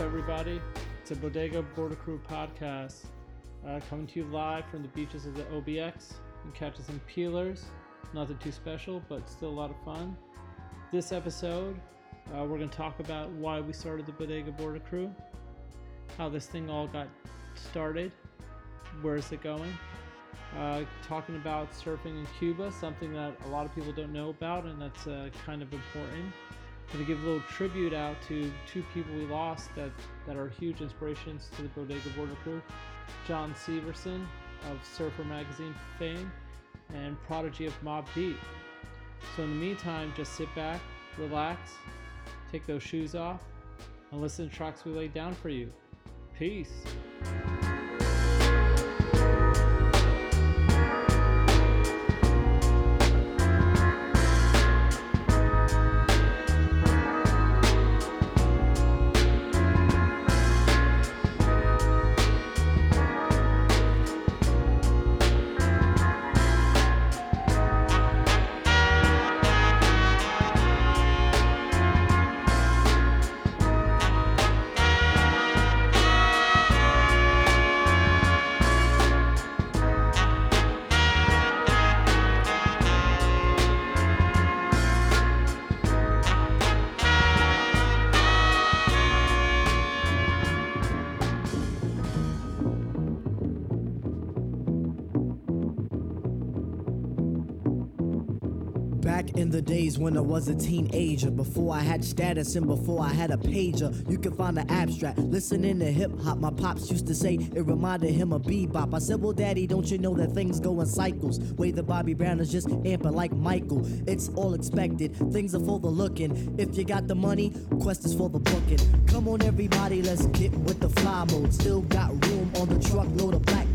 Everybody? It's a Bodega Border Crew podcast uh, coming to you live from the beaches of the OBX. and catching some Peelers. Nothing too special, but still a lot of fun. This episode, uh, we're going to talk about why we started the Bodega Border Crew, how this thing all got started, where is it going, uh, talking about surfing in Cuba, something that a lot of people don't know about, and that's uh, kind of important going to give a little tribute out to two people we lost that, that are huge inspirations to the Bodega Border Crew John Severson of Surfer Magazine fame and Prodigy of Mobb Deep. So, in the meantime, just sit back, relax, take those shoes off, and listen to tracks we laid down for you. Peace. When I was a teenager, before I had status and before I had a pager, you can find the abstract. Listening to hip hop, my pops used to say it reminded him of bebop. I said, Well, daddy, don't you know that things go in cycles? Way the Bobby Brown is just amping like Michael. It's all expected, things are for the looking. If you got the money, quest is for the booking. Come on, everybody, let's get with the fly mode. Still got room on the truckload of black.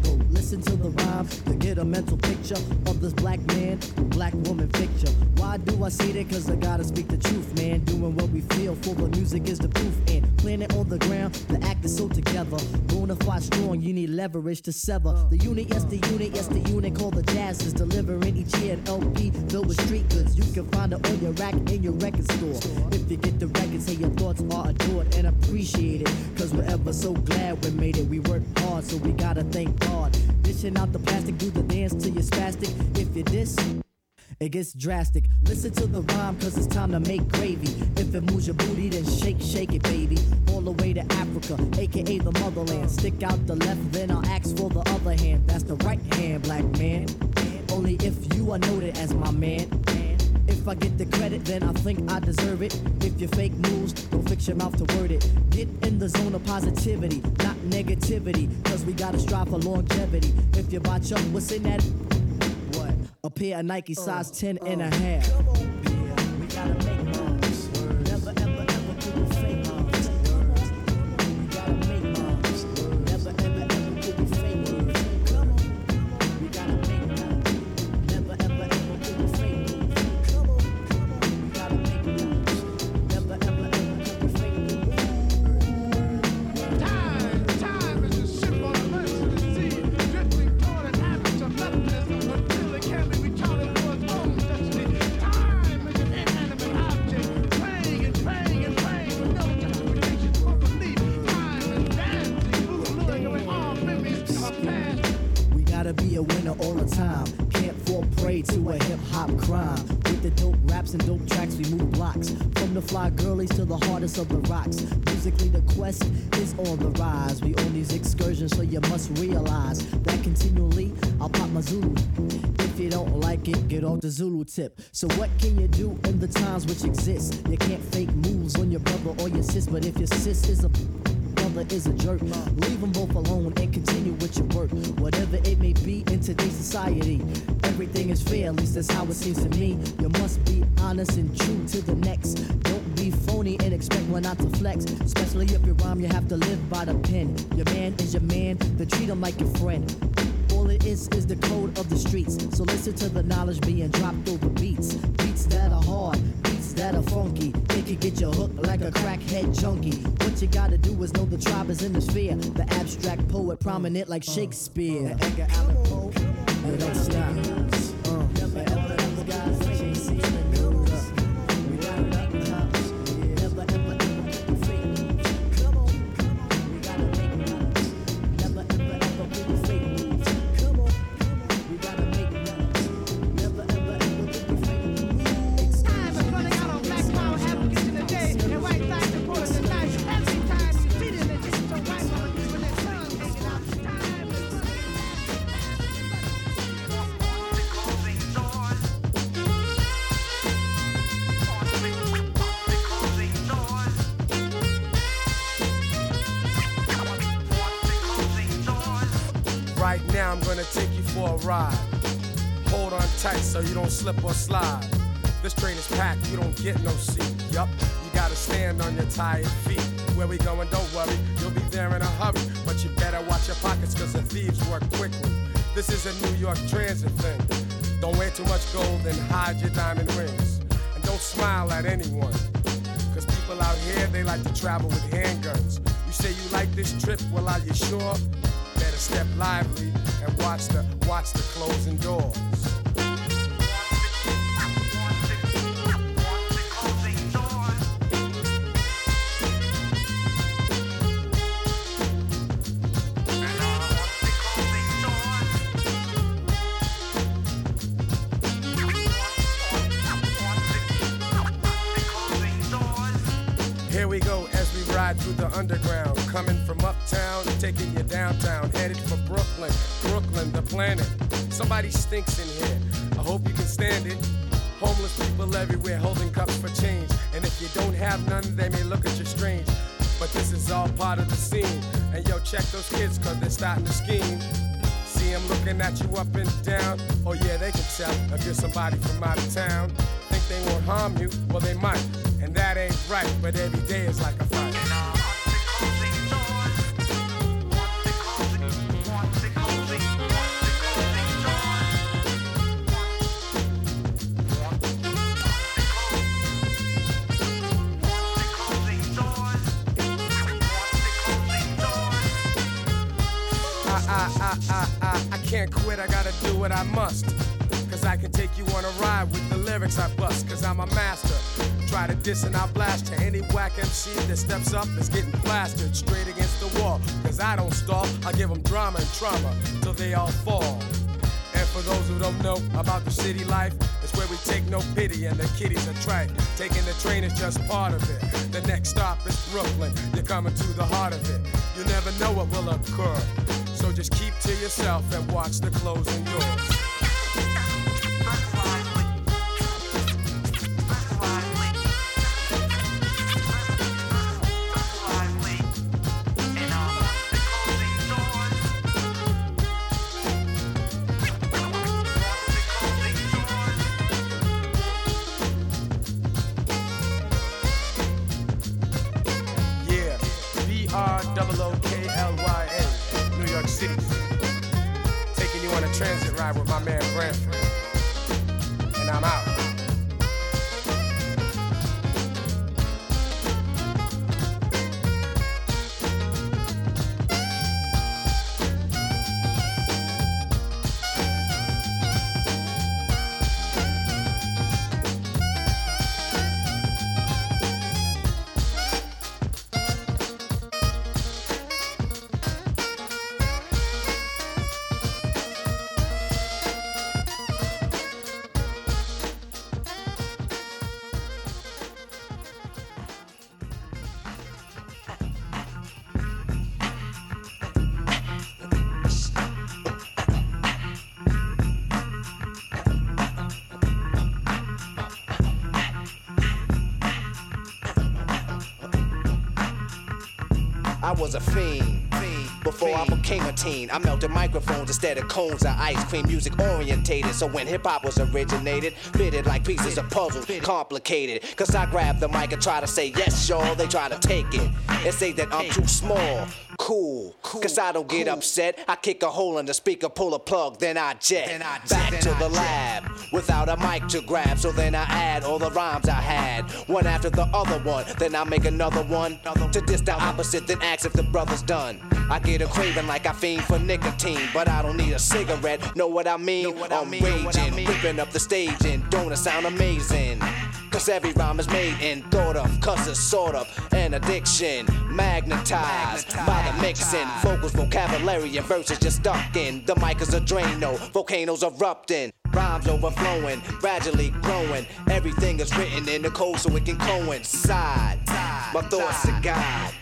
Listen to the rhyme to get a mental picture of this black man, black woman picture. Why do I say that? Cause I gotta speak the truth, man. Doing what we feel for the music is the proof. And planet on the ground, the act is so together. Bonafide strong, you need leverage to sever. The unit, yes, the unit, yes, the unit called the Jazz is delivering each year an LP filled with street goods. You can find it on your rack in your record store. If you get the record, say your thoughts are adored and appreciated. Cause we're ever so glad we made it. We worked hard, so we gotta thank God. Dishing out the plastic, do the dance till you're spastic. If you're diss, it gets drastic. Listen to the rhyme, cause it's time to make gravy. If it moves your booty, then shake, shake it, baby. All the way to Africa, aka the motherland. Stick out the left, then I'll ask for the other hand. That's the right hand, black man. Only if you are noted as my man. If I get the credit, then I think I deserve it. If you fake news, don't fix your mouth to word it. Get in the zone of positivity, not negativity. Cause we gotta strive for longevity. If you botch up, what's in that? What? A pair of Nike size 10 and a half. So what can you do in the times which exist? You can't fake moves on your brother or your sis, but if your sis is a brother is a jerk. Leave them both alone and continue with your work. Whatever it may be in today's society, everything is fair, at least that's how it seems to me. You must be honest and true to the next. Don't be phony and expect one not to flex. Especially if you rhyme, you have to live by the pen. Your man is your man, then treat him like your friend. Is is the code of the streets. So listen to the knowledge being dropped over beats. Beats that are hard, beats that are funky. They can get you hooked like a crackhead junkie. What you gotta do is know the tribe is in the sphere. The abstract poet prominent like Shakespeare. Edgar Allan Poe. Don't stop. Don't slip or slide. This train is packed, you don't get no seat. Yup, you gotta stand on your tired feet. Where we going, don't worry, you'll be there in a hurry. But you better watch your pockets, cause the thieves work quickly. This is a New York transit thing. Don't wear too much gold and hide your diamond rings. And don't smile at anyone. Cause people out here, they like to travel with handguns. You say you like this trip, well, are you sure? Better step lively and watch the watch the closing doors. Cups for change. And if you don't have none, they may look at you strange. But this is all part of the scene. And yo, check those kids, cause they're starting to scheme. See them looking at you up and down. Oh yeah, they can tell if you're somebody from out of town. Think they won't harm you? Well, they might. And that ain't right, but every day is like a fight. Can't quit, I gotta do what I must. Cause I can take you on a ride with the lyrics I bust, cause I'm a master. Try to diss and I'll blast to any whack MC that steps up is getting plastered straight against the wall. Cause I don't stall, I give them drama and trauma till they all fall. And for those who don't know about the city life, it's where we take no pity and the kiddies are trite. Taking the train is just part of it. The next stop is Brooklyn. You're coming to the heart of it. You never know what will occur. To yourself and watch the closing doors. Was a fiend. Before I became a teen, I melted microphones instead of cones of ice cream. Music orientated, so when hip hop was originated, fitted like pieces of puzzle, complicated. Cause I grab the mic and try to say yes, y'all. They try to take it and say that I'm too small. Cool, cause I don't get upset. I kick a hole in the speaker, pull a plug, then I jet. Back to the lab without a mic to grab. So then I add all the rhymes I had, one after the other one. Then I make another one to diss the opposite, then ask if the brother's done. I get a craving like I fiend for nicotine, but I don't need a cigarette. Know what I mean? I'm raging, ripping up the stage, and don't it sound amazing? Cause every rhyme is made and thought of, cause it's sort of an addiction. Magnetized by the mixing, vocals, vocabulary, and verses just stuck in. The mic is a Drano, volcanoes erupting. Rhymes overflowing, gradually growing. Everything is written in the code so it can coincide. My thoughts to God.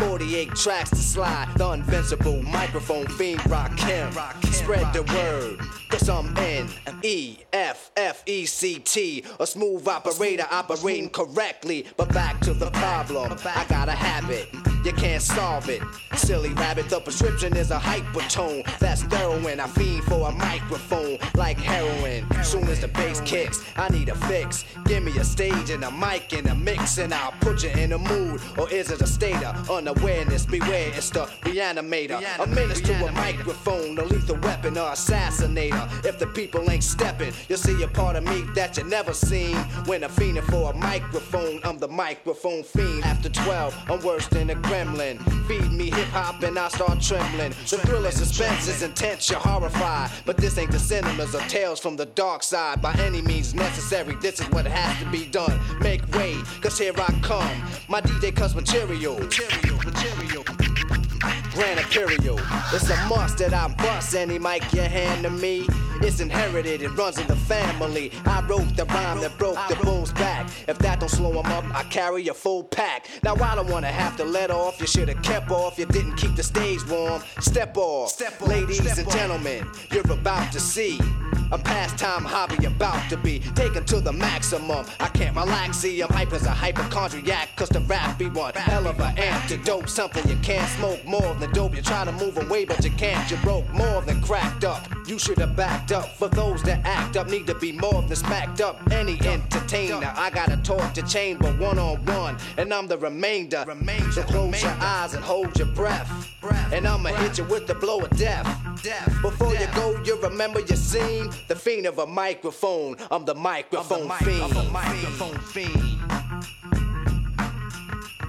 48 tracks to slide. The invincible microphone fiend rock him. Spread the word. Cause I'm N E F F E C T. A smooth operator operating correctly. But back to the problem. I got a habit you can't solve it. Silly rabbit, the prescription is a hypertone. That's heroin. I fiend for a microphone like heroin. Soon as the bass kicks, I need a fix. Give me a stage and a mic and a mix, and I'll put you in a mood. Or is it a state of unawareness? Beware, it's the reanimator. A menace to a microphone, a lethal weapon or assassinator. If the people ain't stepping, you'll see a part of me that you never seen. When I'm fiending for a microphone, I'm the microphone fiend. After 12, I'm worse than a gremlin. Feed me hip hop and I start trembling. The thrill of suspense is intense, you're horrified. But this ain't the cinemas or tales from the dark side. By any means necessary, this is what has to be done. Make way, cause here I come. My DJ cuts material. Material, material. Grand Imperial. It's a must that I bust any mic you hand to me. It's inherited, it runs in the family. I wrote the rhyme that broke the bull's back. If that don't slow him up, I carry a full pack. Now I don't wanna have to let off. You should've kept off. You didn't keep the stage warm. Step off, Step off, ladies step and off. gentlemen. You're about to see. A pastime hobby about to be taken to the maximum. I can't relax, see, I'm hype as a hypochondriac, cause the rap be one hell of an antidote. Something you can't smoke more than dope. You try to move away, but you can't. You broke more than cracked up. You should have backed up. For those that act up, need to be more than smacked up. Any entertainer, I gotta talk to chamber one on one, and I'm the remainder. So close your eyes and hold your breath. And I'ma hit you with the blow of death. Before you go, you remember your scene. The fiend of a microphone. I'm the microphone fiend. I'm the microphone fiend.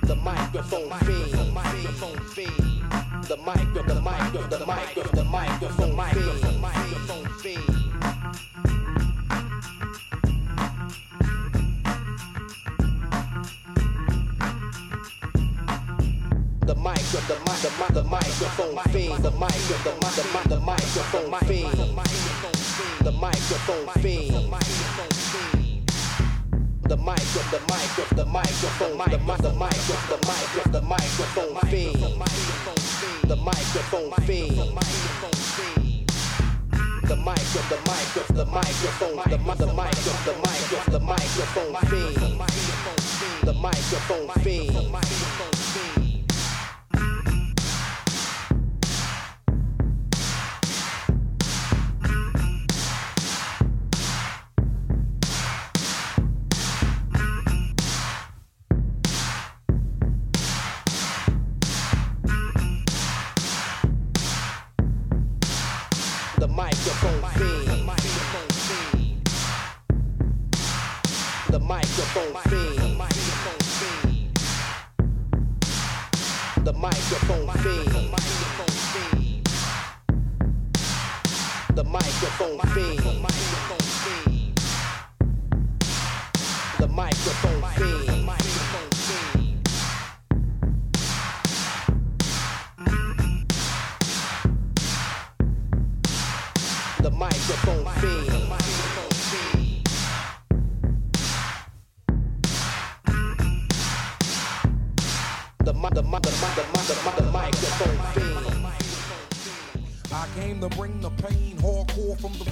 The microphone fiend. The microphone fiend. The micro, the micro, the micro, the microphone. The microphone fiend. The the mic, the mic, the microphone fiend. The the mic, the mic, the microphone fiend. The microphone fiend. The micro, the micro, the microphone, the mic, of the micro, the micro, the microphone fiend. The microphone fiend. The micro, the micro, the microphone, the mother mic, of the the micro, the microphone fiend. The microphone fiend.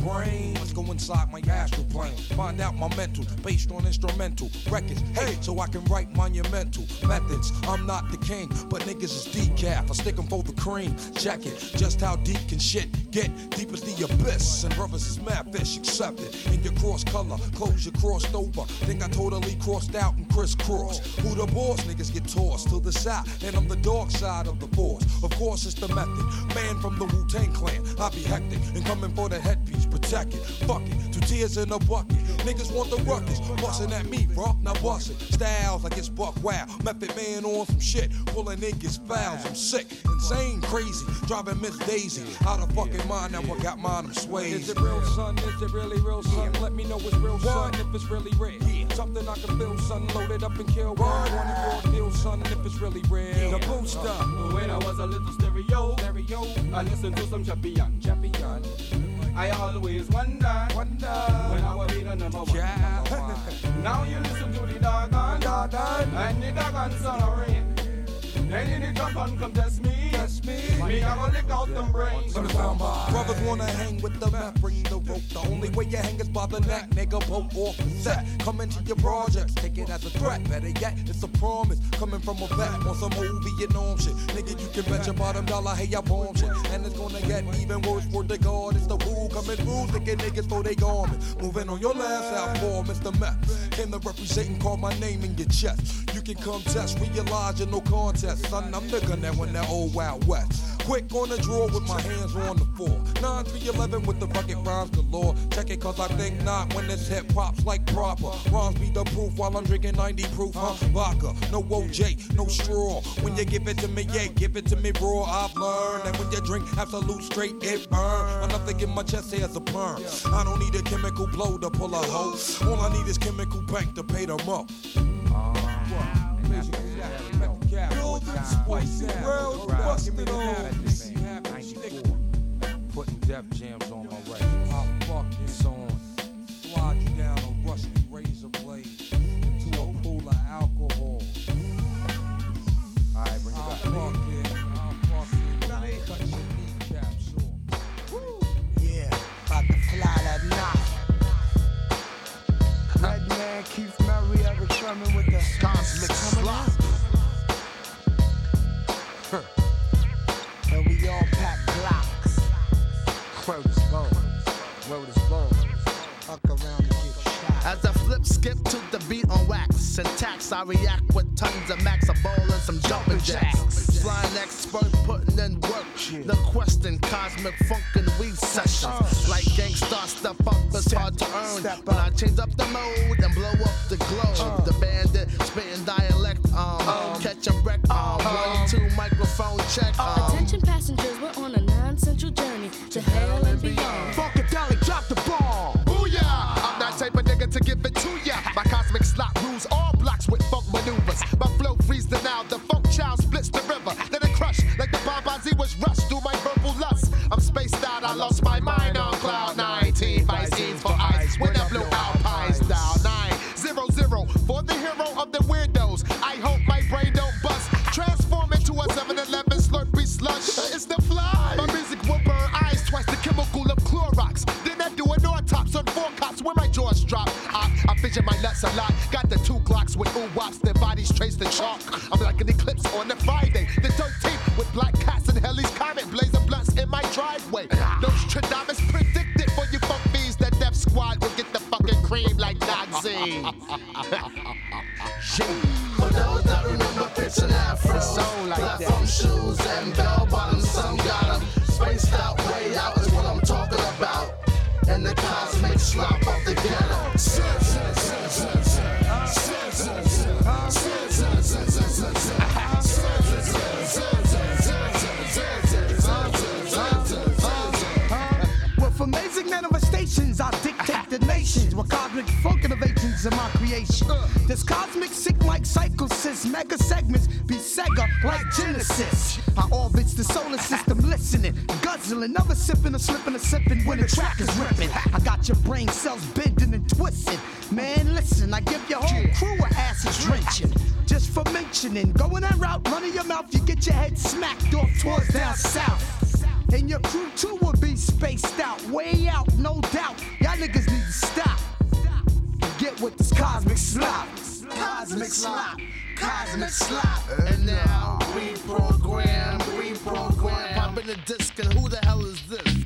Brain. Let's go inside my astral plane, find out my mental, based on instrumental records. Hey, so I can write monumental methods. I'm not the king, but niggas is decaf. I stick stick 'em for the cream. Check it, just how deep can shit get? Deep as the abyss, and brothers is mad fish it. In your cross color, clothes you crossed over. Think I totally crossed out and crisscrossed. Who the boss? Niggas get tossed to the side, and I'm the dark side of the force. Of course, it's the method. Man from the Wu Tang clan, I be hectic and coming for the headpiece. Protect it, fuck it, two tears in a bucket. Niggas want the ruckus, bustin' at me, bro. Now bust it. Styles like it's buck wow. Method man on some shit, pulling niggas fouls. I'm sick, insane, crazy, driving Miss Daisy out of fucking mind. Now I got mine, I'm swayed. Is it real, son? Is it really real, son? Let me know it's real, son. If it's really real, something I can feel, son. loaded up and kill one. Raw deal, son. If it's really real, the booster. When I was a little stereo, stereo, I listened to some champion, champion. I always wonder, wonder when I will be the number one. Yeah. Number one. now you listen to the dog doggone, doggone, and the doggone son of rain. Then in the jump and come test me, me. I go lick out them brains. Sound. Brothers wanna hang with the map, bring the rope. The only way you hang is by the neck, nigga. Poke off set. Come into your projects, take it as a threat. Better yet, it's a promise. Coming from a vet on some old Vietnam shit. Nigga, you can bet your bottom dollar, hey, I bomb shit. And it's gonna get even worse for the God. It's the rule coming through, sticking niggas for they garment. Moving on your last for Mr. Meth. Came to represent and call my name in your chest. You can come test, realize you're no contest. Son, I'm the gun that won that old Wild West. Quick on the draw with my hands on the floor. 9 3 11 with the rugged rhymes galore. Check it cause I think not when this hip hop's like proper. Rhymes be the proof while I'm drinking 90 proof, huh? Vodka, no OJ, no straw. When you give it to me, yeah, give it to me raw. I've learned that when you drink Absolut straight, it burn. Enough to get my chest hair as a perm. I don't need a chemical blow to pull a hoe. All I need is chemical bank to pay them up. Building spicy world, Def Jams on my record. I fucking song. Slide you down a rusty razor blade into a pool of alcohol. Alright, bring it I back. fucking, I fucking cut your kneecaps off. Yeah, about to fly that knot. Redman, Keith Murray, Erick Sermon with the Cosmic slop. Syntax, I react with tons of max, a ball and some jumping jacks. Flying expert, putting in work. The question, cosmic funk and weave sessions. Like gangsta step up, it's hard to earn. When I change up the mode and blow up the globe. The bandit, spitting dialect, um, catch a wreck, um, one, two, microphone check, um. Attention passengers, we're on a non-central journey to hell and beyond. Creation. This cosmic sick like psychosis, mega segments be Sega like Genesis. I orbits the solar system, listening, guzzling, never sipping or slipping or sipping when the track is ripping. I got your brain cells bending and twisting. Man, listen, I give your whole crew a acid drenching. Just for mentioning, going that route, running your mouth, you get your head smacked off towards down south. And your crew too will be spaced out, way out, no doubt. Y'all niggas need to stop. Get with this cosmic slop. Cosmic slop. Cosmic slop. And now reprogram, reprogram. In the disc, and who the hell is this?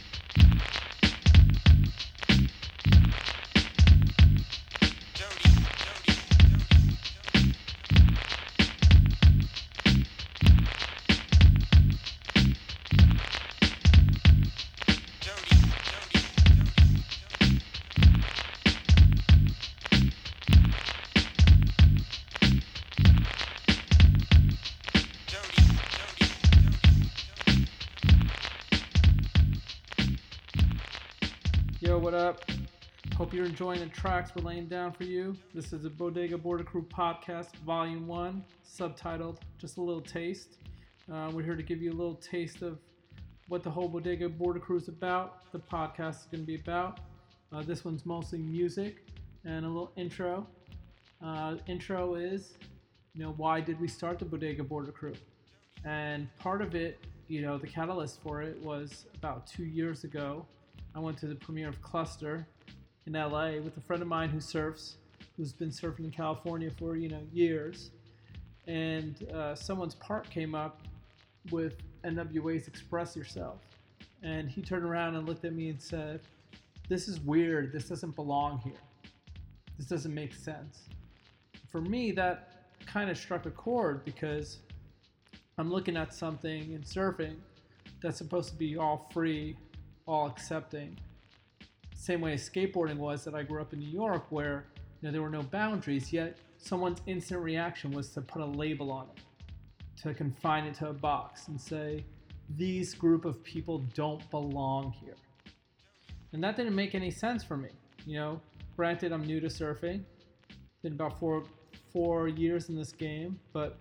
Hope you're enjoying the tracks we're laying down for you. This is the Bodega Border Crew Podcast, Volume 1, subtitled Just a Little Taste. Uh, we're here to give you a little taste of what the whole Bodega Border Crew is about, the podcast is going to be about. Uh, this one's mostly music and a little intro. Uh, intro is, you know, why did we start the Bodega Border Crew? And part of it you know, the catalyst for it was about two years ago. I went to the premiere of Cluster in LA with a friend of mine who surfs, who's been surfing in California for you know years, and uh, someone's part came up with NWA's "Express Yourself," and he turned around and looked at me and said, "This is weird. This doesn't belong here. This doesn't make sense." For me, that kind of struck a chord because I'm looking at something in surfing that's supposed to be all free, all accepting. Same way as skateboarding was that I grew up in New York, where you know there were no boundaries. Yet someone's instant reaction was to put a label on it, to confine it to a box, and say these group of people don't belong here. And that didn't make any sense for me. You know, granted, I'm new to surfing, been about four four years in this game, but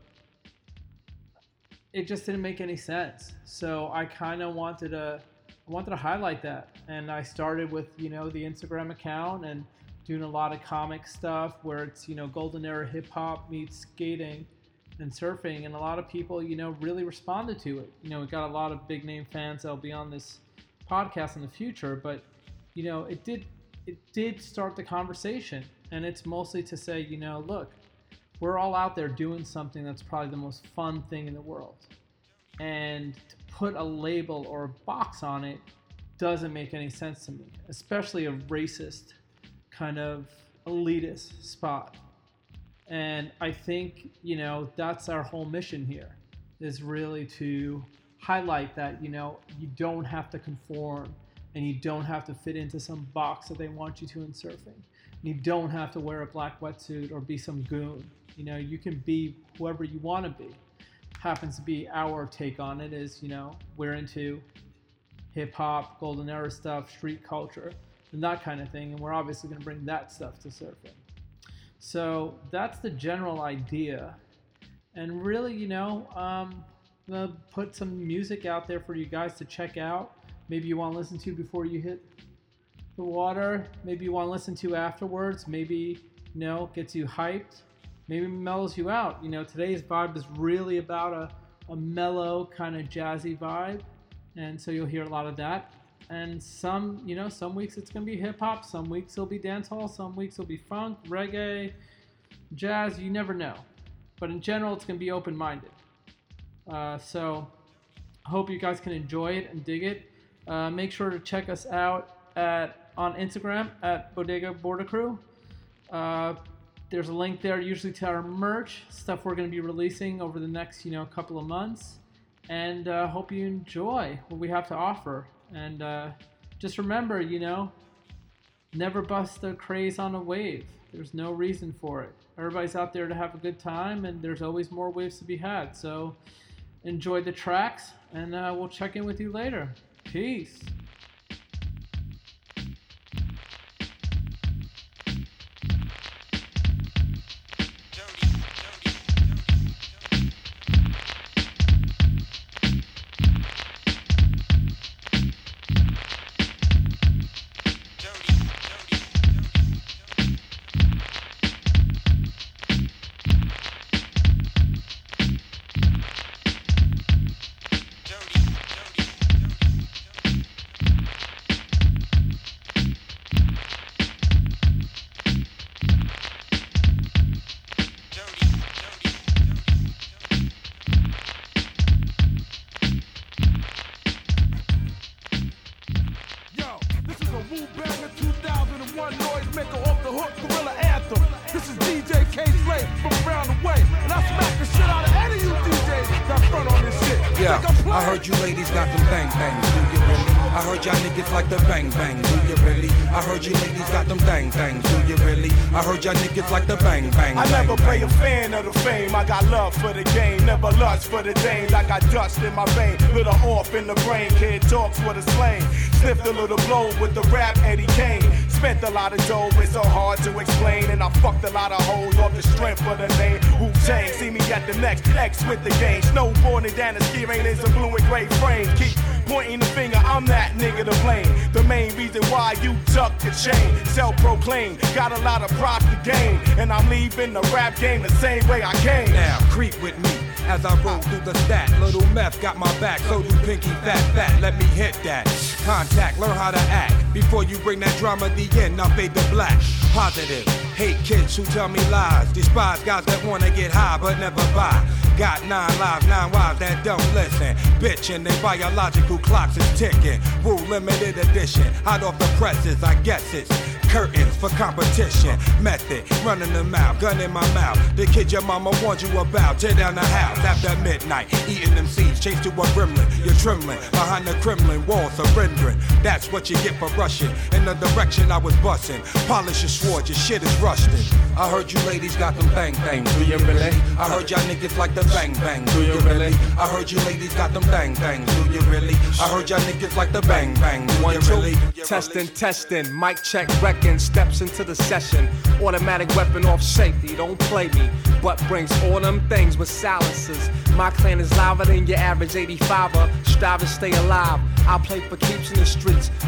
it just didn't make any sense. So I kind of wanted to wanted to highlight that, and I started with you know the Instagram account and doing a lot of comic stuff where it's you know golden era hip hop meets skating and surfing, and a lot of people you know really responded to it. You know, we got a lot of big name fans that'll be on this podcast in the future, but you know it did it did start the conversation, and it's mostly to say you know look we're all out there doing something that's probably the most fun thing in the world. And to put a label or a box on it doesn't make any sense to me, especially a racist kind of elitist spot. And I think, you know, that's our whole mission here is really to highlight that, you know, you don't have to conform and you don't have to fit into some box that they want you to in surfing. You don't have to wear a black wetsuit or be some goon. You know, you can be whoever you want to be. Happens to be our take on it is, you know, we're into hip hop, golden era stuff, street culture, and that kind of thing. And we're obviously going to bring that stuff to surfing. So that's the general idea. And really, you know, um, going to put some music out there for you guys to check out. Maybe you want to listen to before you hit the water. Maybe you want to listen to afterwards. Maybe, you know, gets you hyped maybe mellows you out. You know, today's vibe is really about a, a mellow kind of jazzy vibe, and so you'll hear a lot of that. And some, you know, some weeks it's gonna be hip hop, some weeks it'll be dancehall, some weeks it'll be funk, reggae, jazz. You never know, but in general, it's gonna be open-minded. Uh, so, I hope you guys can enjoy it and dig it. Uh, make sure to check us out at on Instagram at Bodega Border Crew. Uh, there's a link there usually to our merch stuff we're going to be releasing over the next you know couple of months. And uh, hope you enjoy what we have to offer. And uh, just remember you know never bust a craze on a wave. There's no reason for it. Everybody's out there to have a good time and there's always more waves to be had. So enjoy the tracks and uh, we'll check in with you later. Peace to leaving the rap game the same way I came. Now, creep with me. as I roll through the stat. Little meth got my back, so do Pinky Fat Fat. Let me hit that. Contact, learn how to act. Before you bring that drama the end, I'll fade the black. Positive, hate kids who tell me lies. Despise guys that wanna get high but never buy. Got nine lives, nine wives that don't listen. Bitch, and their biological clocks is ticking. Rule limited edition, hot off the presses, I guess it's curtains for competition. Method, running them out, gun in my mouth. The kid your mama warned you about. Tear down the house after midnight, eating them seeds. Chase to a gremlin, you're trembling behind the Kremlin wall, surrendering. That's what you get for rushing in the direction I was busting. Polish your sword, your shit is rusting. I heard you ladies got them bang bangs, do you really? I heard y'all niggas like the bang bang, do you really? I heard you ladies got them bang bangs, do you really? I heard y'all niggas like the bang bang, do One, you two, really? testing, testing, mic check, wrecking, steps into the session. Automatic weapon off safety, don't play me. But brings all them things with silencers. My clan is louder than your average 85er. Strive to stay alive. I play for keeps in the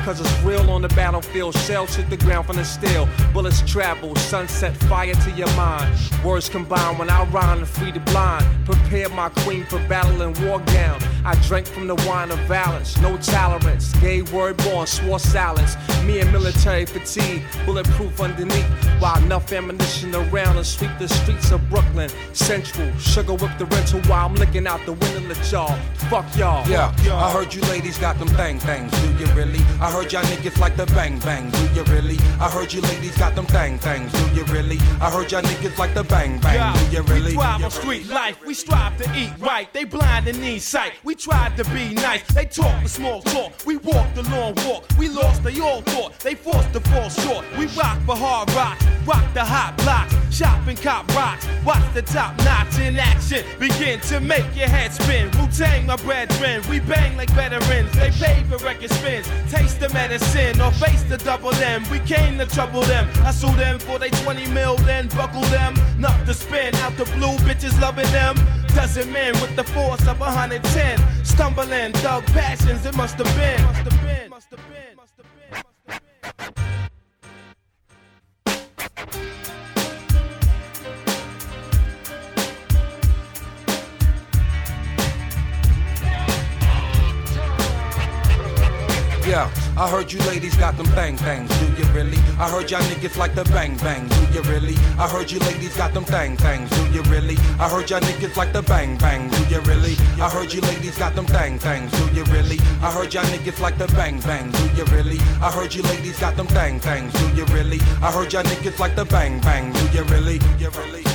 cause it's real on the battlefield. Shells hit the ground from the steel. Bullets travel, sunset fire to your mind. Words combine when I rhyme to free the blind. Prepare my queen for battle and war gown. I drank from the wine of violence, no tolerance. Gay word born, swore silence. Me and military fatigue, bulletproof underneath. While enough ammunition around to sweep the streets of Brooklyn. Central, sugar whip the rental while I'm looking out the window at y'all. Fuck y'all. Yeah, I heard you ladies got them bang things. do you really? I heard y'all niggas like the bang bang, do you really? I heard you ladies got them bang bangs, do you really? I heard y'all niggas like the bang bang, do you really? We thrive on street life, we strive to eat right. They blind and need sight. We tried to be nice. They talk the small talk. We walk the long walk. We lost, they all thought. They forced to fall short. We rock for hard rock, rock the hot blocks, shop and cop rocks. Watch the top notch in action. Begin to make your head spin. Wu Tang, my brethren. We bang like veterans. They pay for record spins. Taste the medicine or face the double M. We came to trouble them. I sue them for they 20 mil, then buckle them. Enough to spin out the blue, bitches loving them. Dozen men with the force of 110. Stumbling, thug passions, it must have been. Must have been. Must have been. Must have been. Yeah, I heard you ladies got them bang bangs, do you really? I heard y'all niggas like the bang bang, do you really? I heard you ladies got them bang bangs, do you really? I heard y'all niggas like the bang bang, do you really? I heard you ladies got them bang bangs, do you really? I heard y'all niggas like the bang bang, do you really? I heard you ladies got them bang bangs, do you really? I heard y'all niggas like the bang bang, do you really? Do you really?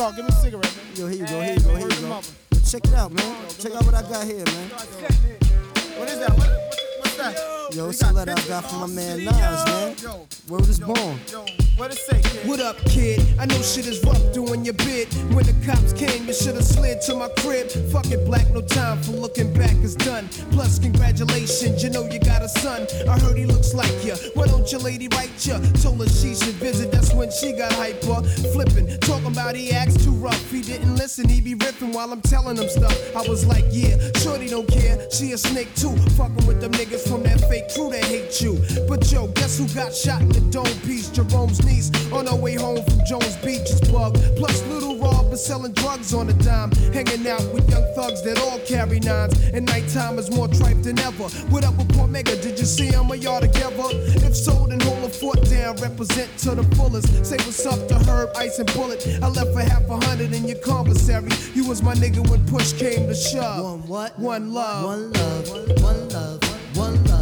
Shit out, man. Hey, yo, give me a cigarette, man. Yo, here you go, here you go, here you go. check it out, man. Check out what I got here, man. What is that? What, what, what's that? Yo, it's a letter I got from my man Nas, man. Word is born. What say. What up, kid? I know shit is rough doing your bid. When the cops came, you should've slid to my crib. Fuck it, black, no time for looking back is done. Plus, congratulations, you know you got a son. I heard he looks like ya. Why don't your lady write ya? Told her she should visit, that's when she got hyper. Flipping, talking about he acts too rough. He didn't listen, he be ripping while I'm telling him stuff. I was like, yeah, shorty don't care. She a snake too. Fucking with them niggas from that fake crew that hate you. But yo, guess who got shot in the dome piece? Jerome's niece on our way home from Jones Beach is bugged. Plus, little Rob is selling drugs on a dime. Hanging out with young thugs that all carry nines. And nighttime is more tripe than ever. What up with Mega? Did you see him or y'all together? If so, then hold a foot down. Represent to the fullest. Say what's up to Herb, Ice, and Bullet. I left for half a hundred in your commissary. You was my nigga when push came to shove. One what? One love. One love, one love, one love,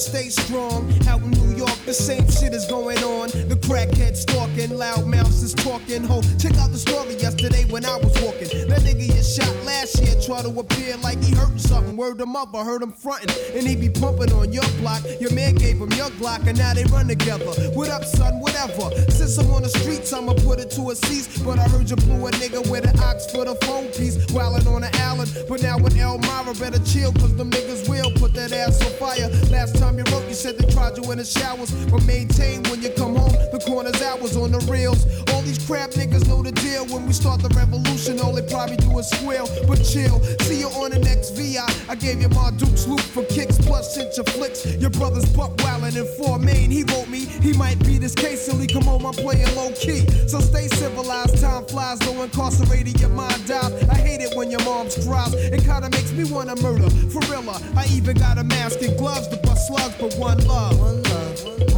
stay strong. Out in New York, The same shit is going on. The crackhead stalking, loud mouths is talking. Ho, check out the story yesterday when I was walking. That nigga get shot last year, try to appear like he hurt something. Word him up, I heard him frontin'. And he be pumping on your block. Your man gave him your Glock, and now they run together. What up, son? Whatever. Since I'm on the streets, I'ma put it to a cease. But I heard you blew a nigga with an ox for the phone piece. Wildin' on the Island. But now with Elmira, better chill, cause them niggas will put that ass on fire. Last time you wrote, you said they tried you in the showers. But maintain when you come home, the corner's hours on the reels. All these crap niggas know the deal. When we start the revolution, all they probably do is squeal. But chill, see you on the next VI. I gave you my Duke's loop for kicks, plus sent your flicks. Your brother's buck wildin' in four main. He wrote me, he might be this case till he come home. I'm playing low key. So stay civilized, time flies, no incarcerated, your mind dies. I hate it when your mom's cries. It kinda makes me wanna murder. For real, I even got a mask and gloves to bust but one love. One love, one love,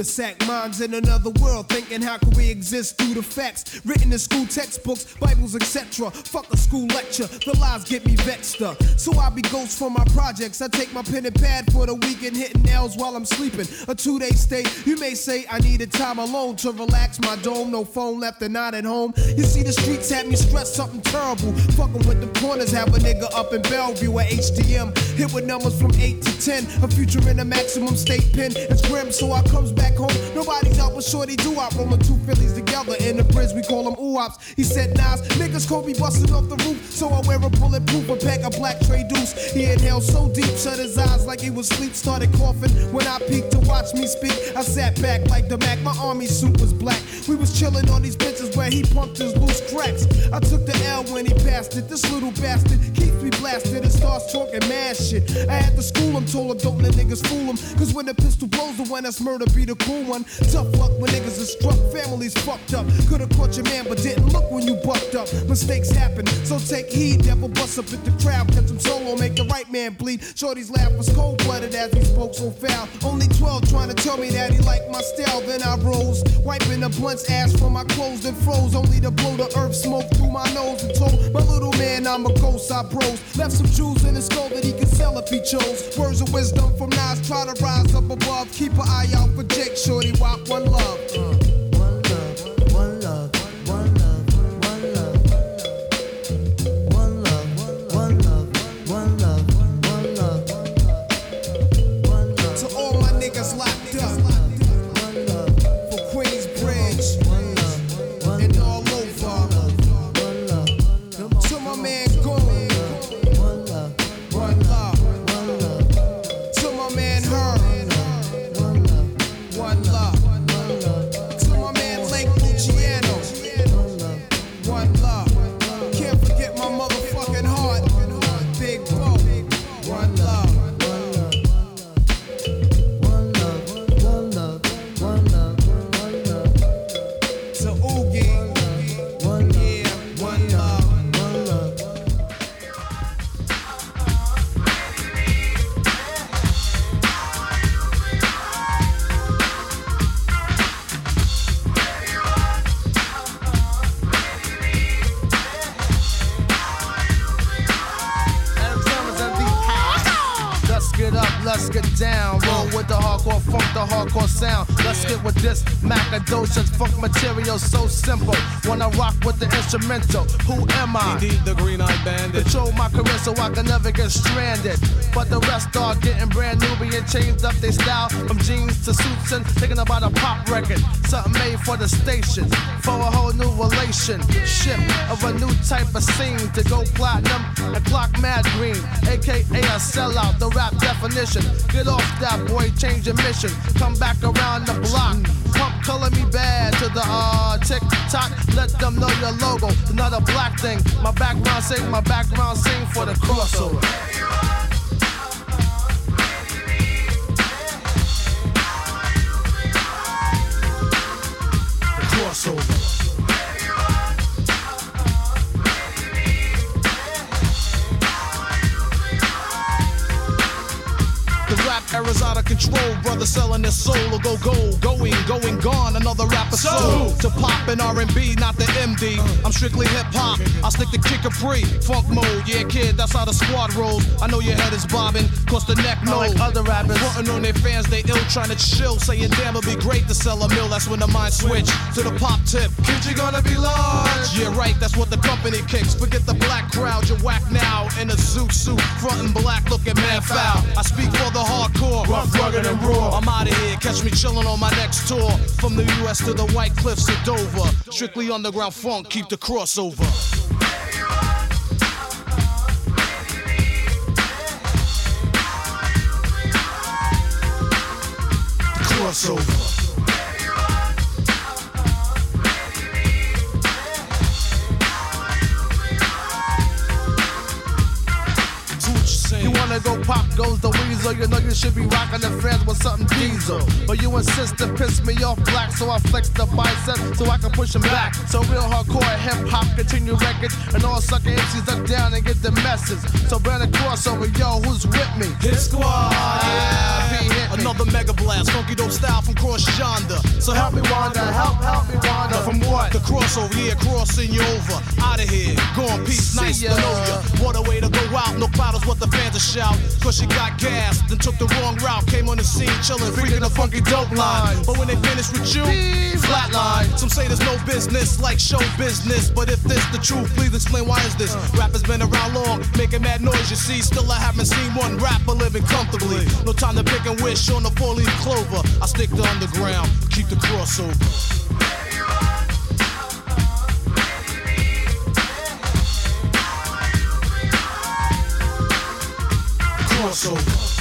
sack, minds in another world, thinking how can we exist through the facts written in school textbooks, Bibles, etc. Fuck a school lecture, the lies get me vexed up. So I be ghost for my projects. I take my pen and pad for the weekend, hitting nails while I'm sleeping. A two day stay, you may say I needed time alone to relax my dome. No phone left and not at home. You see, the streets had me stressed something terrible. Fucking with the corners, have a nigga up in Bellevue at HDM. Hit with numbers from 8 to 10. A future in a maximum state pen. It's grim, so I comes back home. Nobody's out but shorty do I roll two Phillies together in the bridge. We call them oops. He said, Nas, niggas be busting off the roof. So I wear a bulletproof, a pack of black tray deuce. He inhaled so deep, shut his eyes like he was asleep. Started coughing when I peeked to watch me speak. I sat back like the Mac. My army suit was black. We was chilling on these benches where he pumped his loose cracks. I took the L when he passed it. This little bastard keeps me blasted and starts talking mad shit. I had to school him, told him don't let niggas fool him. Cause when the pistol blows, the one that's murder be the cool one. Tough luck when niggas are struck, families fucked up. Could've caught your man, but didn't look when you bucked up. Mistakes happen, so take heed. Never bust up at the crowd, catch him solo, make the right man bleed. Shorty's laugh was cold blooded as he spoke so foul. Only 12 trying to tell me that he liked my style. Then I rose, wiping the blunt's ash from my clothes, then froze. Only to blow the earth smoke through my nose and told my little man I'm a ghost. I bros left some jewels in his skull that he could sell if he chose. Words of wisdom from Nas, try to rise up above. Keep an eye out for Jake Shorty, walk one love. Uh. Instrumental. Who am I? Indeed, the green eyed bandit. Control my career so I can never get stranded. But the rest are getting brand new, being changed up their style from jeans to suits and thinking about a pop record. Something made for the station, for a whole new relationship of a new type of scene to go platinum and clock mad green, aka a sellout. The rap definition. Get off that boy, change your mission. Come back around the block. Pump Color Me Badd to the uh tick tock. Let them know your logo. Another black thing. My background sing, my background sing for the. Crossover. Control. Brother selling their soul or go gold. Going, going, gone. Another rapper soul. To pop and R&B, not the MD. Uh. I'm strictly hip hop. I stick to kick a free. Funk mode, yeah, kid, that's how the squad rolls. I know your head is bobbing, cause the neck knows. like other rappers. Frontin' on their fans, they ill trying to chill. Saying, damn, it'd be great to sell a mill. That's when the mind switch to the pop tip. Kid, you gonna be large. Yeah, right, that's what the company kicks. Forget the black crowd, you're whack now. In a zoot suit, frontin' black, looking mad foul. I speak for the hardcore, rough, rugged, and raw. I'm out of here, catch me chillin' on my next tour. From the US to the White Cliffs of Dover. Strictly underground funk, keep the crossover. Crossover. Goes the weasel. You know you should be rocking the friends with something diesel. But you insist to piss me off black, so I flex the bicep so I can push him back. So real hardcore hip hop continue records, and all sucker MCs duck down and get the message. So burn a crossover, yo, who's with me? Hit squad. Yeah. Another mega blast, funky dope style from cross yonder. So help me wander, help, help me wander. From what? The crossover, yeah, crossing you over. Out of here, going peace, nice to know ya. What a way to go out, no is what the fans are shout. Cause you got gas, then took the wrong route. Came on the scene, chillin', freaking the funky dope line. But when they finish with you, flatline. Some say there's no business like show business. But if this the truth, please explain why is this? Uh. Rappers been around long, making mad noise, you see. Still, I haven't seen one rapper living comfortably. No time to pick and wish on the four leaf clover. I stick to underground, keep the crossover. Crossover.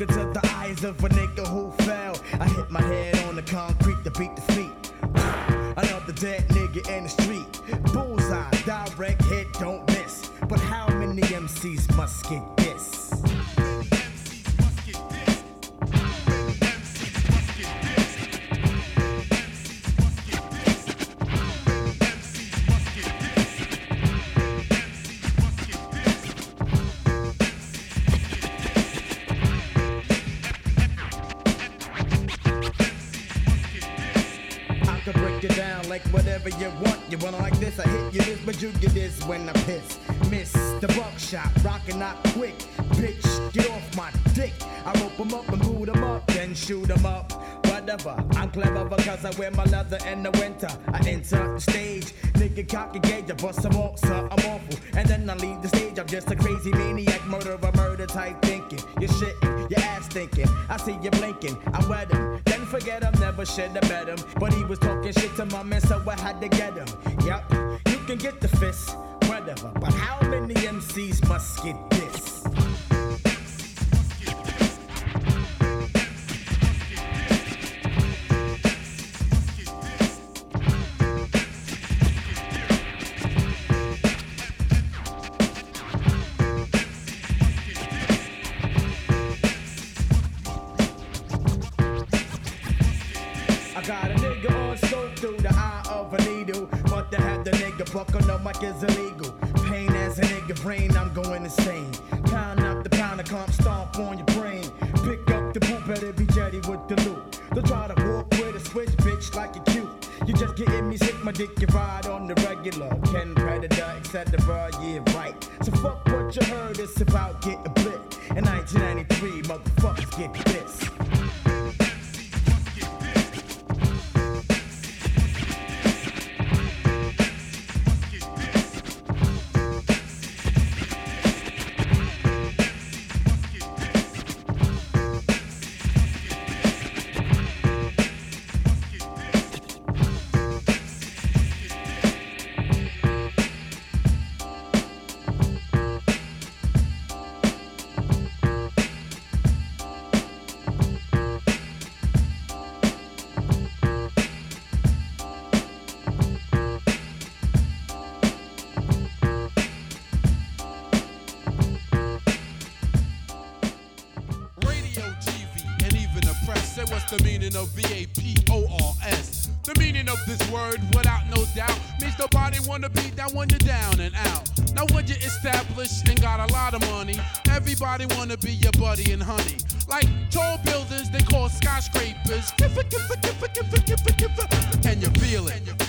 Hell. Look into the eyes of a nigga but you get this when I piss. Miss the buckshot, rockin' not quick. Bitch, get off my dick. I rope 'em up and boot 'em up, then shoot 'em up. Whatever, I'm clever because I wear my leather in the winter. I enter the stage, nigga cock a gauge, I bust off, so I'm awful. And then I leave the stage, I'm just a crazy maniac, murderer, murder type thinking. You're shitting, your ass thinking. I see you blinking, I wet him. Then forget him, never have bet him. But he was talking shit to my man, so I had to get him. Get the fist, buck on mic is illegal. Pain as a nigga brain, I'm going insane. Pound up the pound, I come stomp on your brain. Pick up the boot, better be jetty with the loot. Don't try to walk with a switch, bitch, like you cute. You just getting me sick, my dick, you ride on the regular. Ken Predator, etc. Yeah, right. So fuck what you heard, it's about getting blipped. In 1993, motherfuckers get this. Of V-A-P-O-R-S. The meaning of this word, without no doubt, means nobody wanna be down when you're down and out. Now when you're established and got a lot of money, everybody wanna be your buddy and honey. Like tall buildings, they call skyscrapers. Can you feel it?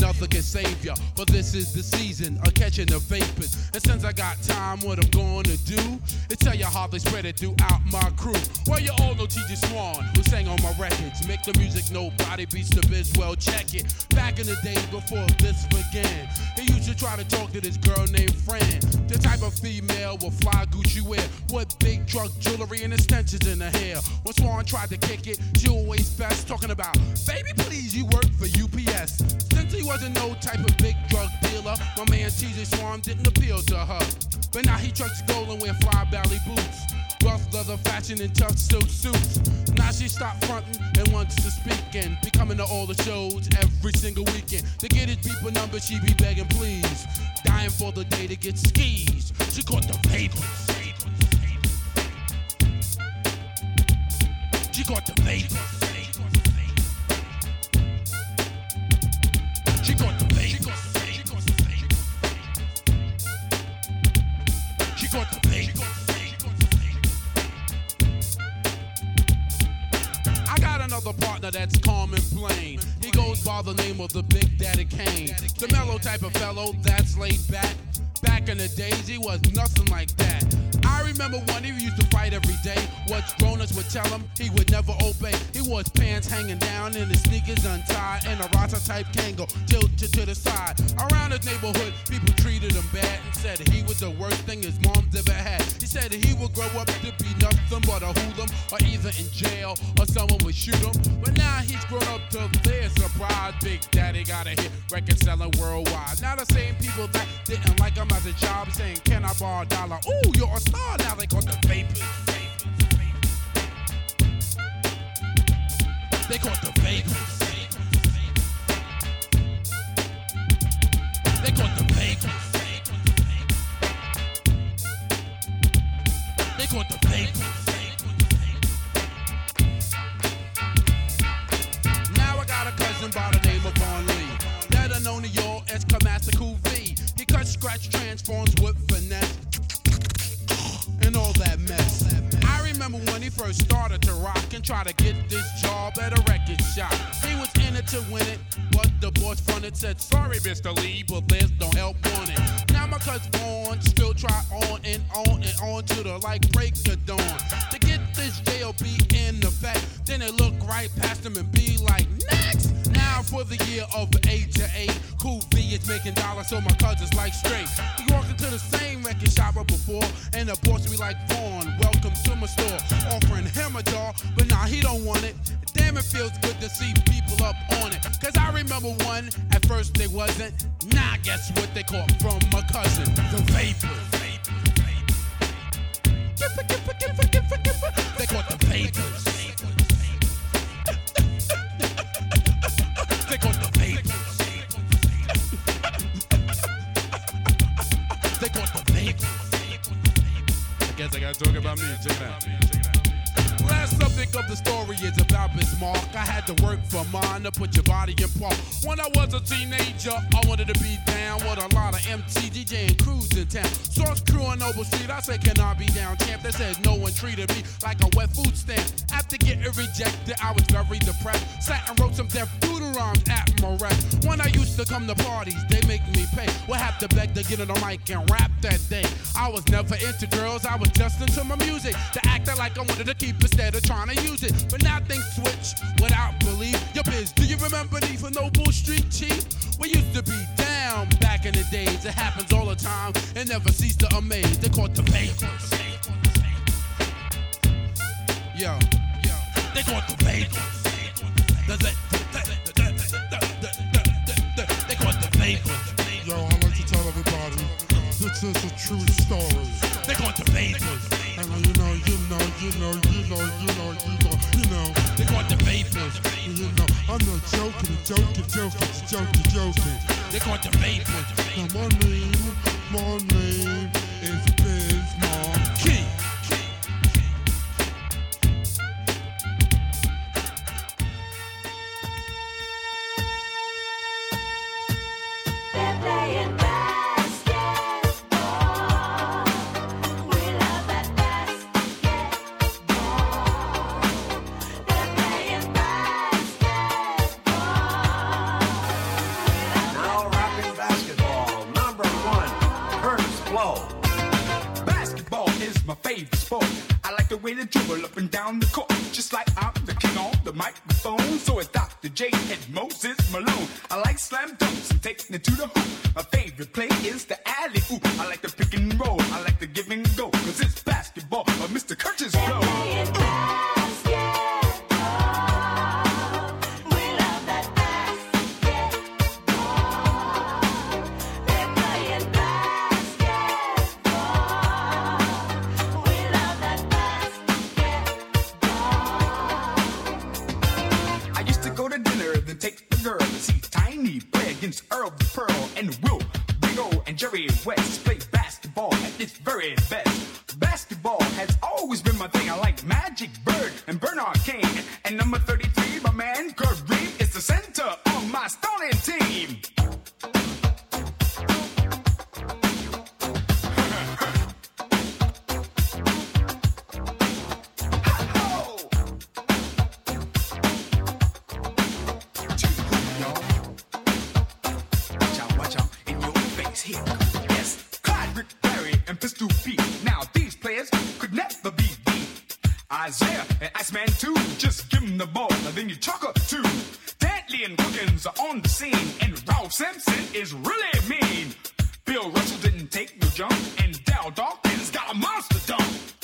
Nothing can save ya, But this is the season of catching the vapors. And since I got time, what I'm gonna do is tell you how they spread it throughout my crew. Well, you all know TJ Swan, who sang on my records. Make the music nobody beats the biz, well, check it. Back in the days before this began, he used to try to talk to this girl named Fran. The type of female with fly Gucci wear, with big drug jewelry and extensions in her hair. When Swan tried to kick it, she always fast, talking about, baby, please, you work for UPS. Since he wasn't no type of big drug dealer, my man TJ Swan didn't appeal to her. But now he trucks gold and wear fly belly boots. Rough leather fashion and tough silk suits. Now she stopped fronting and wants to speak and be coming to all the shows every single weekend. To get his people number, she be begging please. Dying for the day to get skis. She caught the vapors. She caught the vapors. She caught the vapors. She caught the vapors. I got another partner that's calm and plain. He goes by the name of the Big Daddy Kane. The mellow type of fellow that's laid back. Back in the days, he was nothing like that. I remember when he used to fight every day. What grown-ups would tell him, he would never obey. He wore pants hanging down and his sneakers untied, and a Rasta type Kangol tilted to the side. Around his neighborhood, people treated him bad and said he was the worst thing his mom's ever had. He said he would grow up to be nothing but a hoodlum, or either in jail or someone would shoot him. But now he's grown up to their surprise. Big Daddy got a hit record selling worldwide. Now the same people that didn't like him as a child saying, Can I borrow a dollar? Ooh, you're a star now. They call the vapors. They call the vapors. They call the vapors. They call the vapors. Got by the name of Vaughn Lee. Better known to y'all as Kamasa Cool V. He cuts, scratch, transforms with finesse. And all that mess. I remember when he first started to rock and try to get this job at a record shop. He was in it to win it, but the boss fronted said, Sorry, Mr. Lee, but there's no help on it. Now my cousin Vaughn still try on and on and on to the like break of dawn. To get this JOB in effect, then they look right past him and be like, Next! Now for the year of age to eight, Cool V is making dollars, so my cousin's like straight. He walked into the same record shop up before, and the boss be like, Vaughn, welcome to my store. Offering him a jar, but nah, he don't want it. Damn, it feels good to see people up on it. Cause I remember one, at first they wasn't. Now guess what they caught from my cousin? The giffa. They caught the vapors. I guess I gotta talk about me. Check it out. Last subject of the story is about Biz Mark. I had to work for mine to put your body in park. When I was a teenager, I wanted to be down with a lot of MT DJ and crews in town. Source crew on Noble Street, I said, Can I be down, champ? They said no one treated me like a wet food stamp. After getting rejected, I was very depressed. Sat and wrote some deaf rhymes at. When I used to come to parties, they make me pay. Would have to beg to get on the mic and rap that day. I was never into girls, I was just into my music. To act like I wanted to keep instead of trying to use it. But now things switch without belief. Your biz, do you remember these for Noble Street Chief? We used to be down back in the days. It happens all the time and never cease to amaze. They caught the vapors. Yo, yo, they caught the the- the- the- They caught the vapors. Yo, I like to tell everybody this is a true story. They caught the vapors. And you know, you know, you know, you know, you know, you know, you know. They caught the vapors. You know, I'm not joking, joking, joking, joking, joking. They caught the vapors. Now my name, my name is Biz Mark. on the scene, and Ralph Simpson is really mean. Bill Russell didn't take no jump, and Darryl Dawkins got a monster dunk.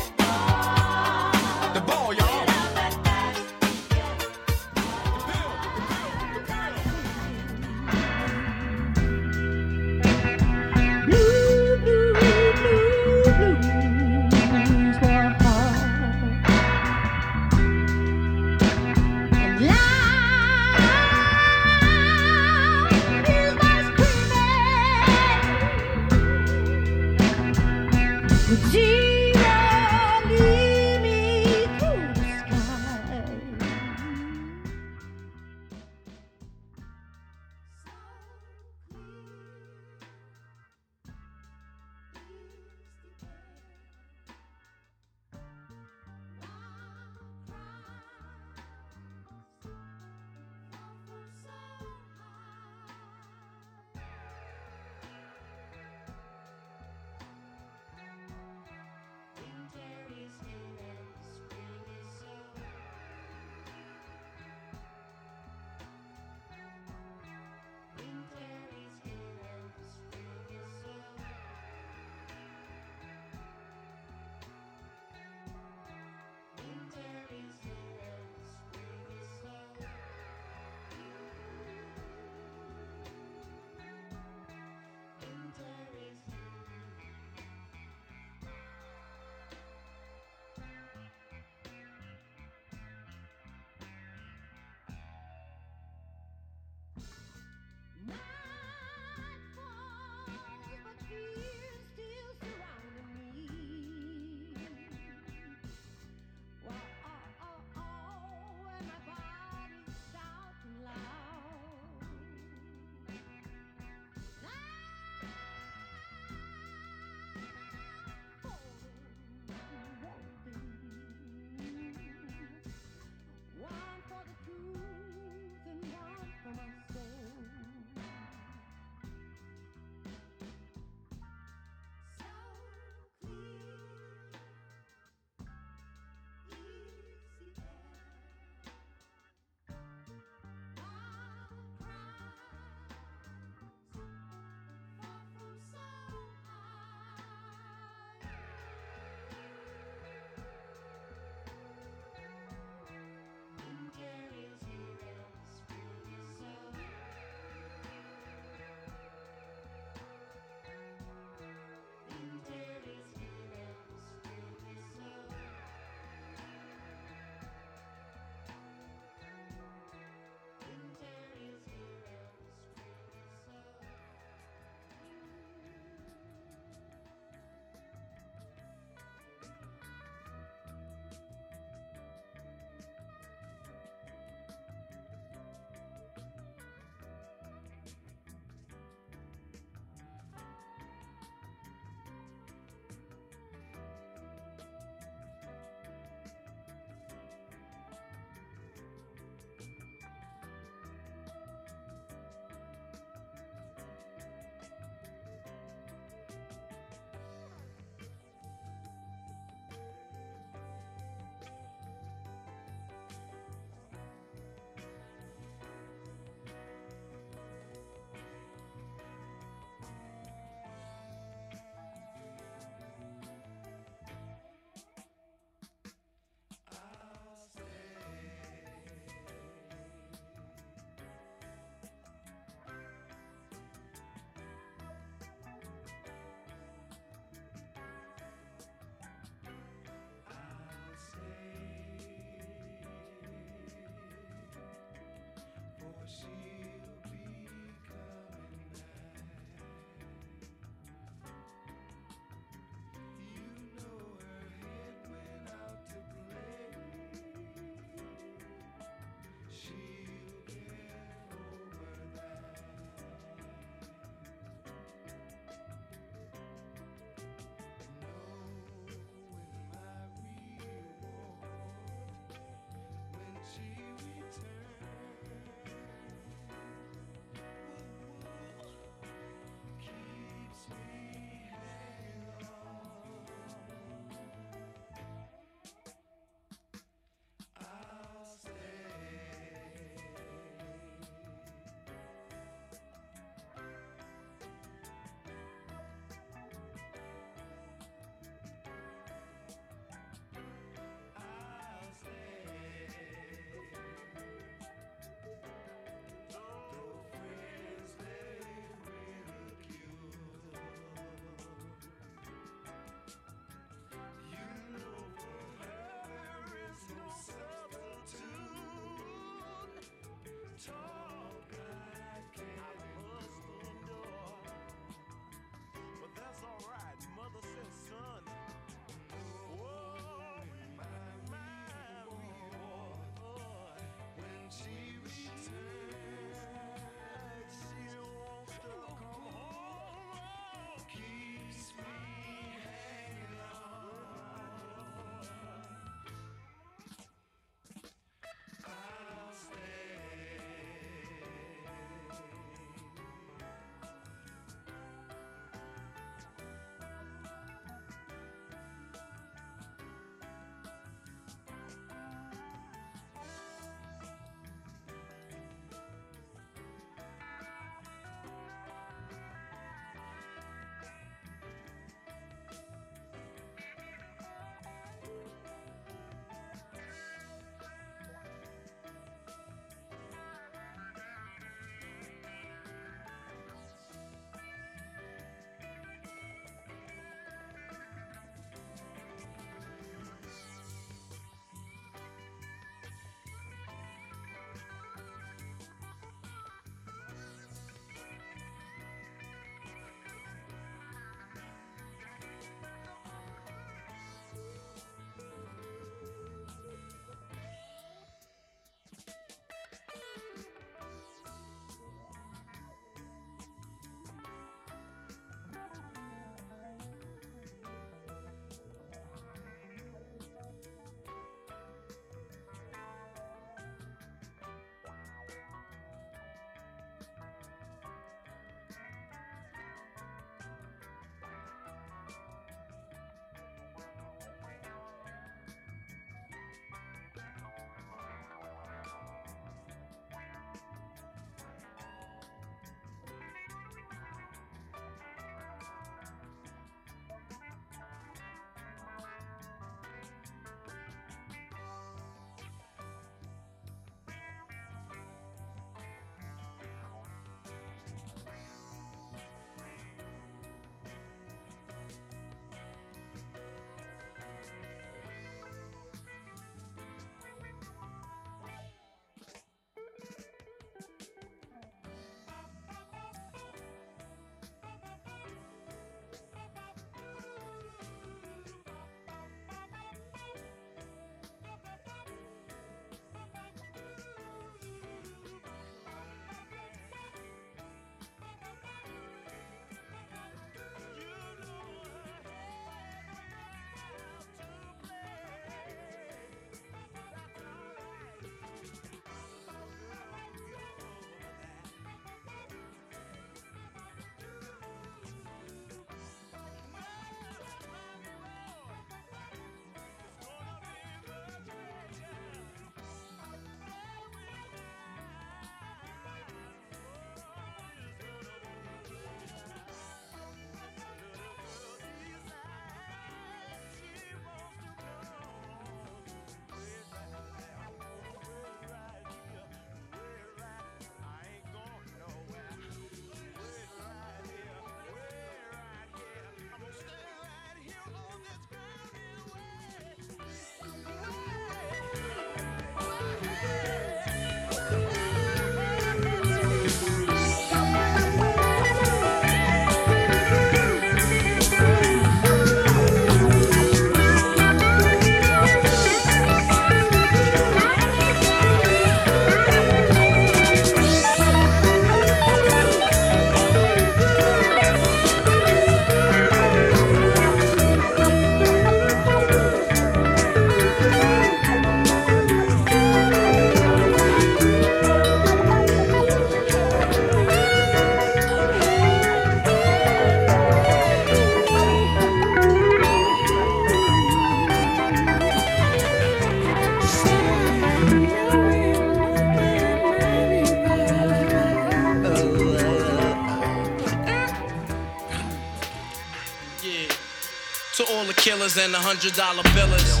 The hundred dollar billers.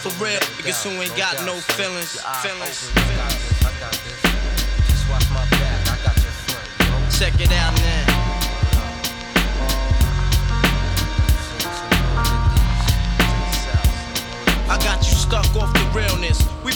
For real, niggas who ain't got no feelings. Feelings.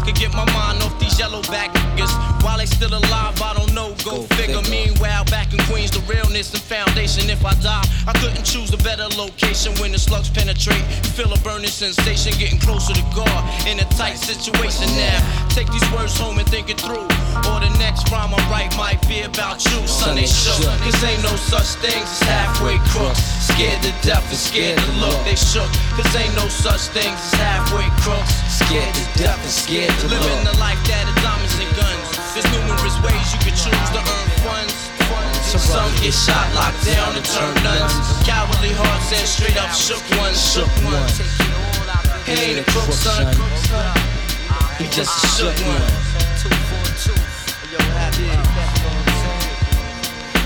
could get my mind off these yellow back niggas. While they still alive, I don't know. Go, figure. Meanwhile, back in Queens, the realness and foundation. If I die, I couldn't choose a better location when the slugs penetrate. You feel a burning sensation, getting closer to God in a tight situation now. Take these words home and think it through. Or the next rhyme I write might be about you, son. They shook. Cause ain't no such things as halfway crooks. Scared to death and scared to look. They shook. Cause ain't no such things as halfway crooks. Scared to death and scared to look. Living the life that is diamonds and guns. There's numerous ways you can choose to earn funds. Some get shot, locked down, and turn nuns. Cowardly hearts and straight up shook ones. Shook ones. He ain't a crook, son. He just a shook one.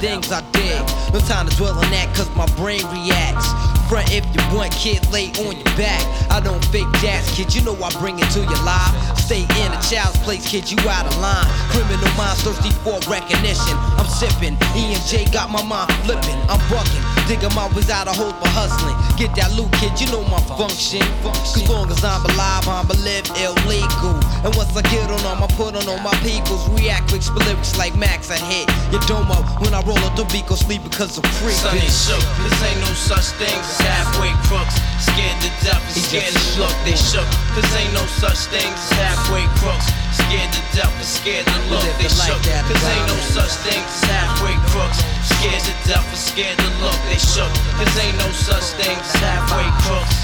things I did? No time to dwell on that, cause my brain reacts. Front if you want, kid, lay on your back. I don't fake jazz, kid, you know I bring it to your life. Stay in a child's place, kid, you out of line. Criminal minds thirsty for recognition. I'm sipping, E and J got my mind flipping. I'm bucking, digging my ways out of hope for hustling. Get that loot, kid, you know my function. Cause long as I'm alive, I'm a live illegal. And once I get on them, I put on all my peoples. React spit lyrics like Max, I hit your domo. When I roll up the beat, go sleep because I'm free. They shook. This ain't no such thing halfway crooks. Scared to death and scared to look. They shook. Cause ain't no such thing as halfway crooks. Scared to death and scared to look. They shook. Cause ain't no such thing as halfway crooks. Scared to death and scared to look. They shook. Cause ain't no such thing as halfway crooks.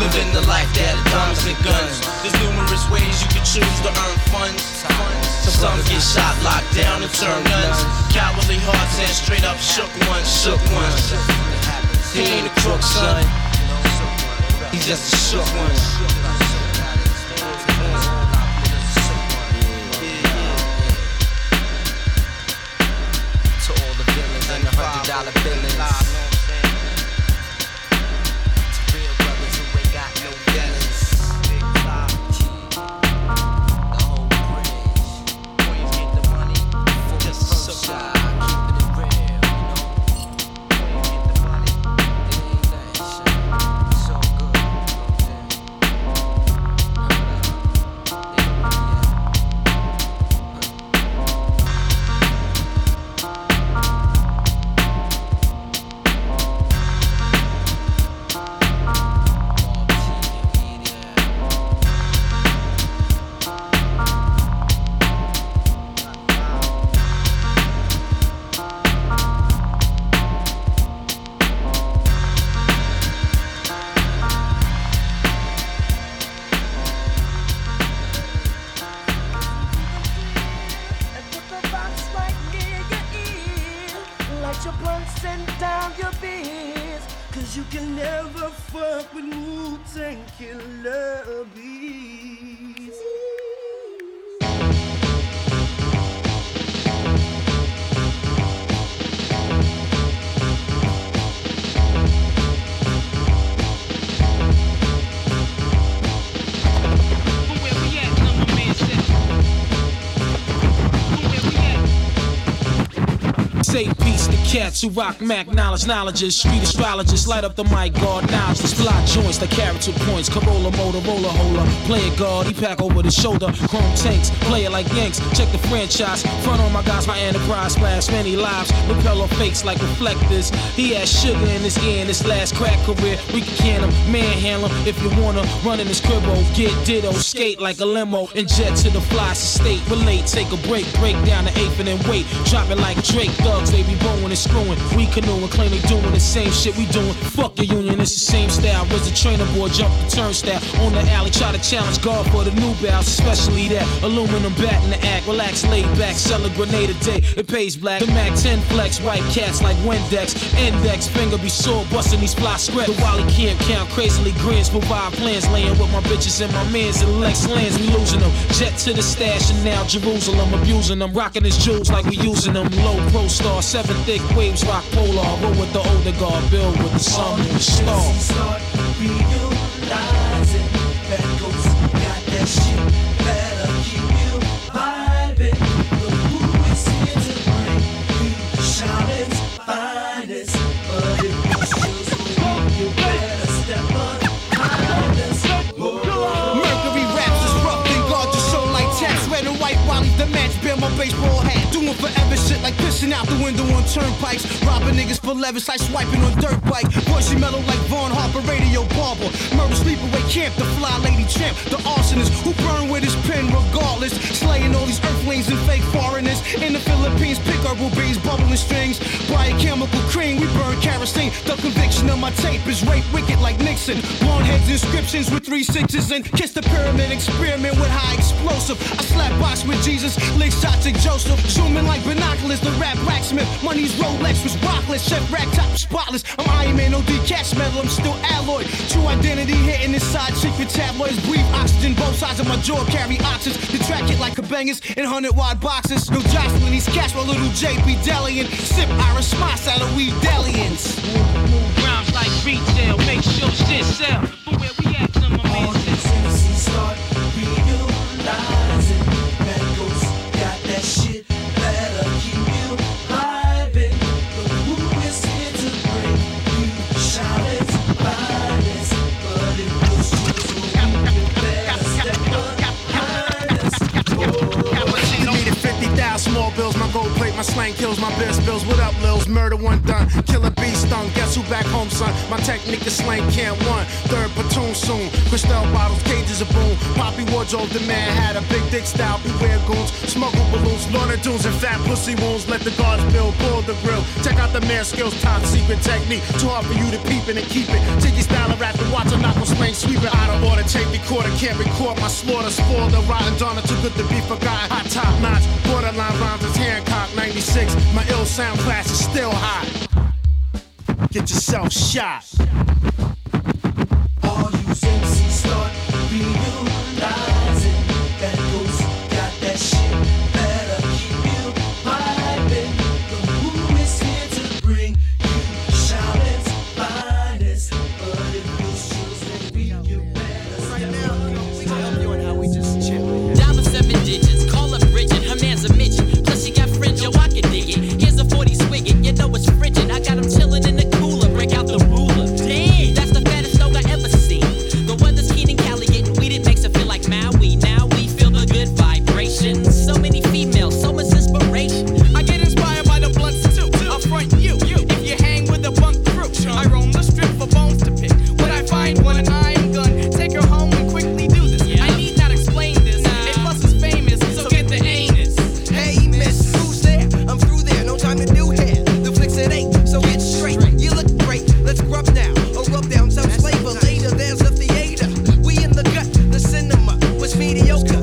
Living the life that diamonds and guns. There's numerous ways you can choose to earn funds. Some get shot, locked down, and turn nuns. Cowardly hearts and straight up shook ones, shook ones. He ain't a crook, son. He's just a shook one. To all the villains and the hundred dollar billings. With Wu Tang Killer cats who rock Mac knowledge, knowledges, street astrologists, light up the mic, guard the fly joints the character points, Corolla, Motorola, holder, play it guard, he pack over the shoulder, chrome tanks, play it like Yanks, check the franchise, front on my guys, my enterprise, splash many lives, repeller fakes like reflectors, he has sugar in his ear in his last crack career, we can can him, manhandle him, if you wanna, run in his cribbo, oh, get ditto, skate like a limo, and jet to the fly state, relate, take a break, break down the eighth and then wait, drop it like Drake, thugs, they be bowing and screwing, we canoeing, claim they doing the same shit we doing, fuck the union, it's the same style, Was the trainer boy, jump the turnstile, on the alley, try to challenge God for the new bounce, especially that aluminum bat in the act, relax, laid back, sell a grenade a day, it pays black, the Mac 10 flex, white cats like Windex, index, finger be sore, busting these fly script, the Wally camp count, crazily grins, provide plans, laying with my bitches and my mans and Lex lands, we losing them, jet to the stash and now Jerusalem, abusing them, rocking his jewels like we using them, low pro star, seven thick waves, rock polar, roll with the older guard, build with the sun and the star. Start realizing that ghost got that shit that'll keep you vibing. Look who is here to bring you finest. But if you so you better step behind us. Mercury raps is rough, then guard your show like. Red and white while the match, bear my baseball hat. Doing forever shit like pissing out the window on turnpikes. Robbing niggas for levis like swiping on dirt bike. Voicey mellow like Vaughn Harper, radio barber. Murder sleepaway camp, the fly lady champ. The arsonist who burn with his pen regardless. Slaying all these earthlings and fake foreigners. In the Philippines, pick herbal bees, bubbling strings. Biochemical cream, we burn kerosene. The conviction of my tape is rape wicked like Nixon. Blonde heads inscriptions with three sixes and kiss the pyramid experiment with high explosive. I slap box with Jesus, lick shots at Joseph. Zooming like binoculars, the rap blacksmith. Money's Rolex was rockless, chef rack top spotless. I'm Iron Man, no cash metal, I'm still alloy. True identity hitting inside secret tabloids. Breathe oxygen, both sides of my jaw carry oxys. The track it like a in 100 wide boxes. No jostling these cash, my little JP Delian. Sip Irish Smots out of weed Delians. Rhymes like retail, make sure shit sell. My slang kills, my best bills. What up, Lils? Murder one done, killer bee stung. Guess who back home, son? My technique is slang can't one. Third platoon soon. Crystal bottles, cages of boom. Poppy wardrobe, the man had a big dick style. Beware goons, smuggle balloons, Lorna Doones, and fat pussy wounds. Let the guards build, pull the grill. Check out the man skills, top secret technique. Too hard for you to peep it and keep it. Tiki style of rap, the watch, I'm not gonna slang sweep it out of order. Tape recorder, can't record my slaughter. Spoil the rotten donna, too good to be forgotten. Hot top notch, borderline rhymes is Hancock 96. My ill sound class is still hot. Get yourself shot. radio.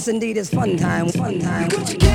Yes, indeed, it's fun time, fun time.